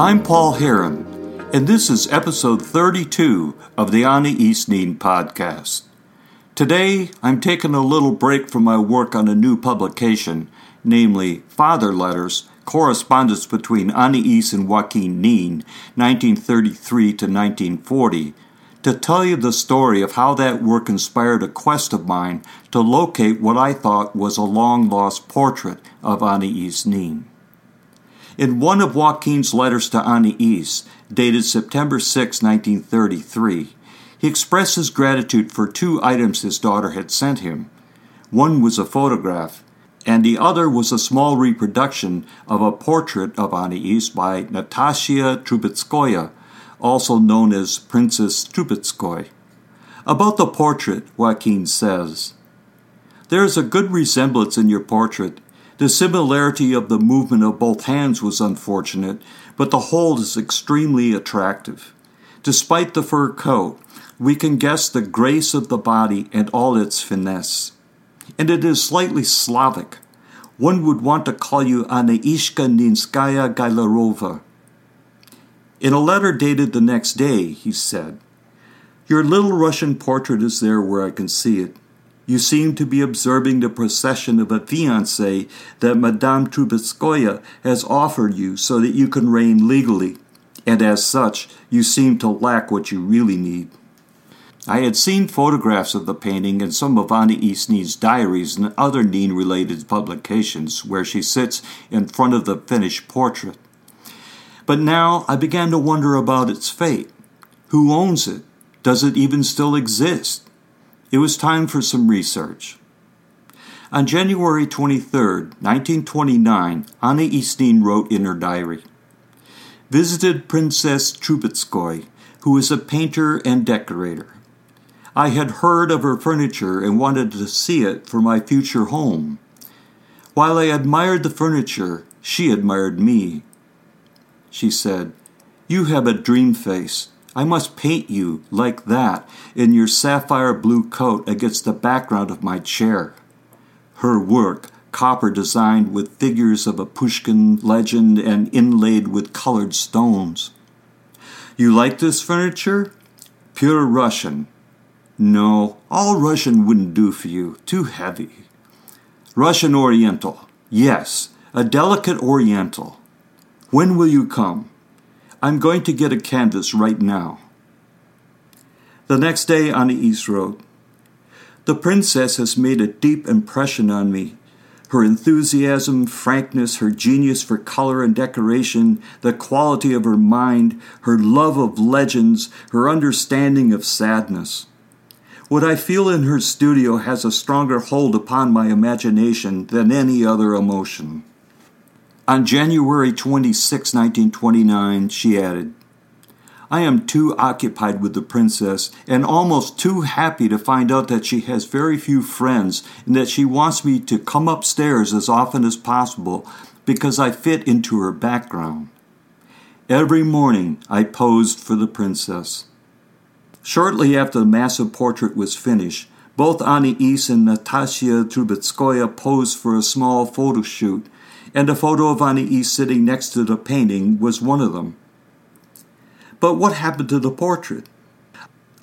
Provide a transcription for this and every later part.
I'm Paul Herron, and this is episode 32 of the Anais Nin podcast. Today, I'm taking a little break from my work on a new publication, namely Father Letters Correspondence between Anais and Joaquin Nin, 1933 to 1940, to tell you the story of how that work inspired a quest of mine to locate what I thought was a long lost portrait of Anais Nin. In one of Joaquin's letters to Anais, dated September 6, 1933, he expressed his gratitude for two items his daughter had sent him. One was a photograph, and the other was a small reproduction of a portrait of Anais by Natasha Trubetskoya, also known as Princess Trubetskoy. About the portrait, Joaquin says, There is a good resemblance in your portrait the similarity of the movement of both hands was unfortunate, but the whole is extremely attractive. Despite the fur coat, we can guess the grace of the body and all its finesse. And it is slightly Slavic. One would want to call you Anaishka Ninskaya Gailarova. In a letter dated the next day, he said, Your little Russian portrait is there where I can see it. You seem to be observing the procession of a fiancé that Madame Trubetskoya has offered you so that you can reign legally, and as such, you seem to lack what you really need. I had seen photographs of the painting in some of Anais Nin's diaries and other Nin related publications where she sits in front of the finished portrait. But now I began to wonder about its fate. Who owns it? Does it even still exist? It was time for some research. On January 23, 1929, Anais Nin wrote in her diary Visited Princess Trubetskoy, who is a painter and decorator. I had heard of her furniture and wanted to see it for my future home. While I admired the furniture, she admired me. She said, You have a dream face. I must paint you like that in your sapphire blue coat against the background of my chair. Her work, copper designed with figures of a Pushkin legend and inlaid with colored stones. You like this furniture? Pure Russian. No, all Russian wouldn't do for you, too heavy. Russian Oriental. Yes, a delicate Oriental. When will you come? I'm going to get a canvas right now. The next day, Anais wrote, The princess has made a deep impression on me. Her enthusiasm, frankness, her genius for color and decoration, the quality of her mind, her love of legends, her understanding of sadness. What I feel in her studio has a stronger hold upon my imagination than any other emotion. On January 26, 1929, she added, I am too occupied with the princess and almost too happy to find out that she has very few friends and that she wants me to come upstairs as often as possible because I fit into her background. Every morning I posed for the princess. Shortly after the massive portrait was finished, both Anais and Natasha Trubetskoya posed for a small photo shoot and a photo of Anais sitting next to the painting was one of them. But what happened to the portrait?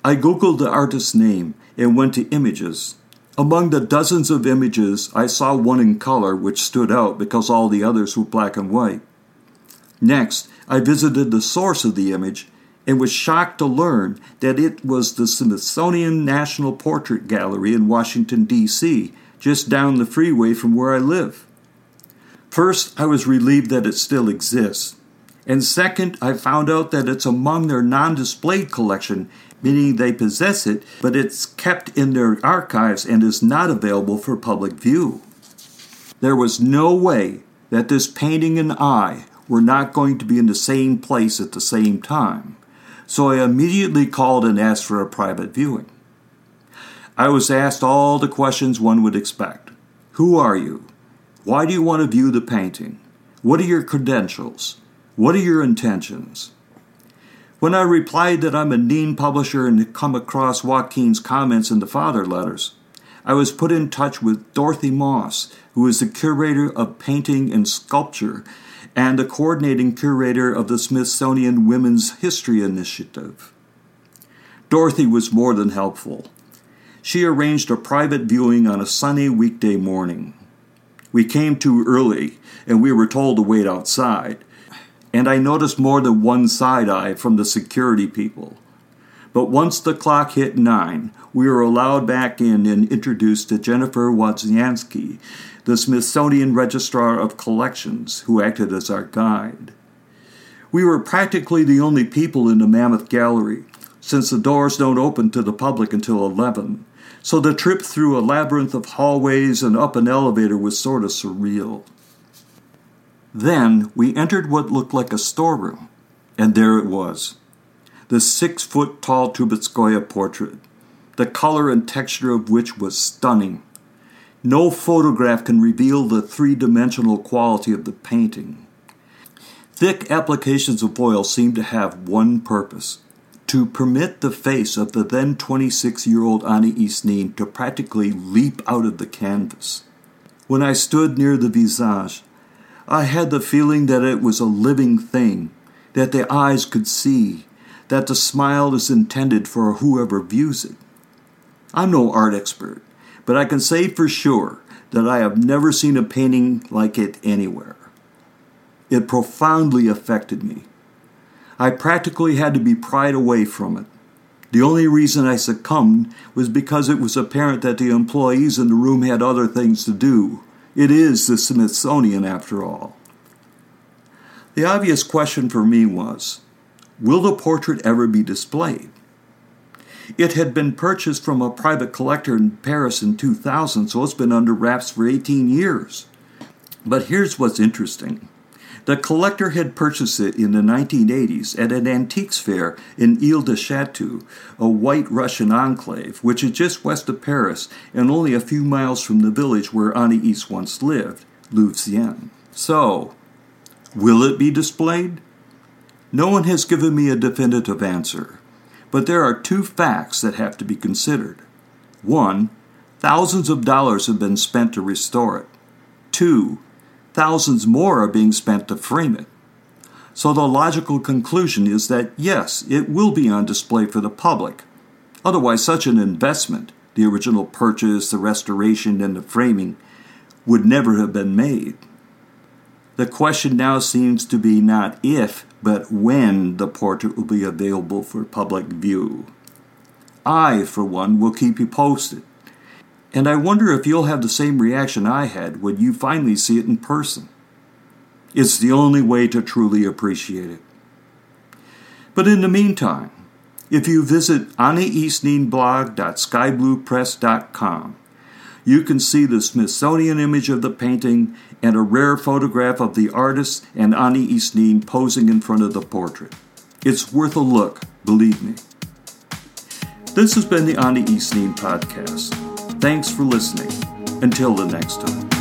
I googled the artist's name and went to images. Among the dozens of images, I saw one in color which stood out because all the others were black and white. Next, I visited the source of the image and was shocked to learn that it was the Smithsonian National Portrait Gallery in Washington, D.C., just down the freeway from where I live. First, I was relieved that it still exists. And second, I found out that it's among their non displayed collection, meaning they possess it, but it's kept in their archives and is not available for public view. There was no way that this painting and I were not going to be in the same place at the same time, so I immediately called and asked for a private viewing. I was asked all the questions one would expect Who are you? Why do you want to view the painting? What are your credentials? What are your intentions? When I replied that I'm a Nin publisher and had come across Joaquin's comments in the father letters, I was put in touch with Dorothy Moss, who is the curator of painting and sculpture and the coordinating curator of the Smithsonian Women's History Initiative. Dorothy was more than helpful. She arranged a private viewing on a sunny weekday morning. We came too early, and we were told to wait outside, and I noticed more than one side eye from the security people. But once the clock hit nine, we were allowed back in and introduced to Jennifer Wozniacki, the Smithsonian Registrar of Collections, who acted as our guide. We were practically the only people in the Mammoth Gallery, since the doors don't open to the public until 11, so the trip through a labyrinth of hallways and up an elevator was sort of surreal. Then we entered what looked like a storeroom, and there it was the six foot tall Trubetskoy portrait, the color and texture of which was stunning. No photograph can reveal the three dimensional quality of the painting. Thick applications of oil seemed to have one purpose to permit the face of the then 26 year old Anais Nin to practically leap out of the canvas. When I stood near the visage, I had the feeling that it was a living thing, that the eyes could see, that the smile is intended for whoever views it. I'm no art expert, but I can say for sure that I have never seen a painting like it anywhere. It profoundly affected me. I practically had to be pried away from it. The only reason I succumbed was because it was apparent that the employees in the room had other things to do. It is the Smithsonian, after all. The obvious question for me was Will the portrait ever be displayed? It had been purchased from a private collector in Paris in 2000, so it's been under wraps for 18 years. But here's what's interesting. The collector had purchased it in the 1980s at an antiques fair in Ile de Chatou, a white Russian enclave, which is just west of Paris and only a few miles from the village where Anais once lived, Louvciennes. So, will it be displayed? No one has given me a definitive answer, but there are two facts that have to be considered. One, thousands of dollars have been spent to restore it. Two, thousands more are being spent to frame it. So the logical conclusion is that yes, it will be on display for the public. Otherwise, such an investment, the original purchase, the restoration, and the framing, would never have been made. The question now seems to be not if, but when the portrait will be available for public view. I, for one, will keep you posted. And I wonder if you'll have the same reaction I had when you finally see it in person. It's the only way to truly appreciate it. But in the meantime, if you visit anaisninblog.skybluepress.com, you can see the Smithsonian image of the painting and a rare photograph of the artist and Anais Nin posing in front of the portrait. It's worth a look, believe me. This has been the Anais Nin podcast. Thanks for listening. Until the next time.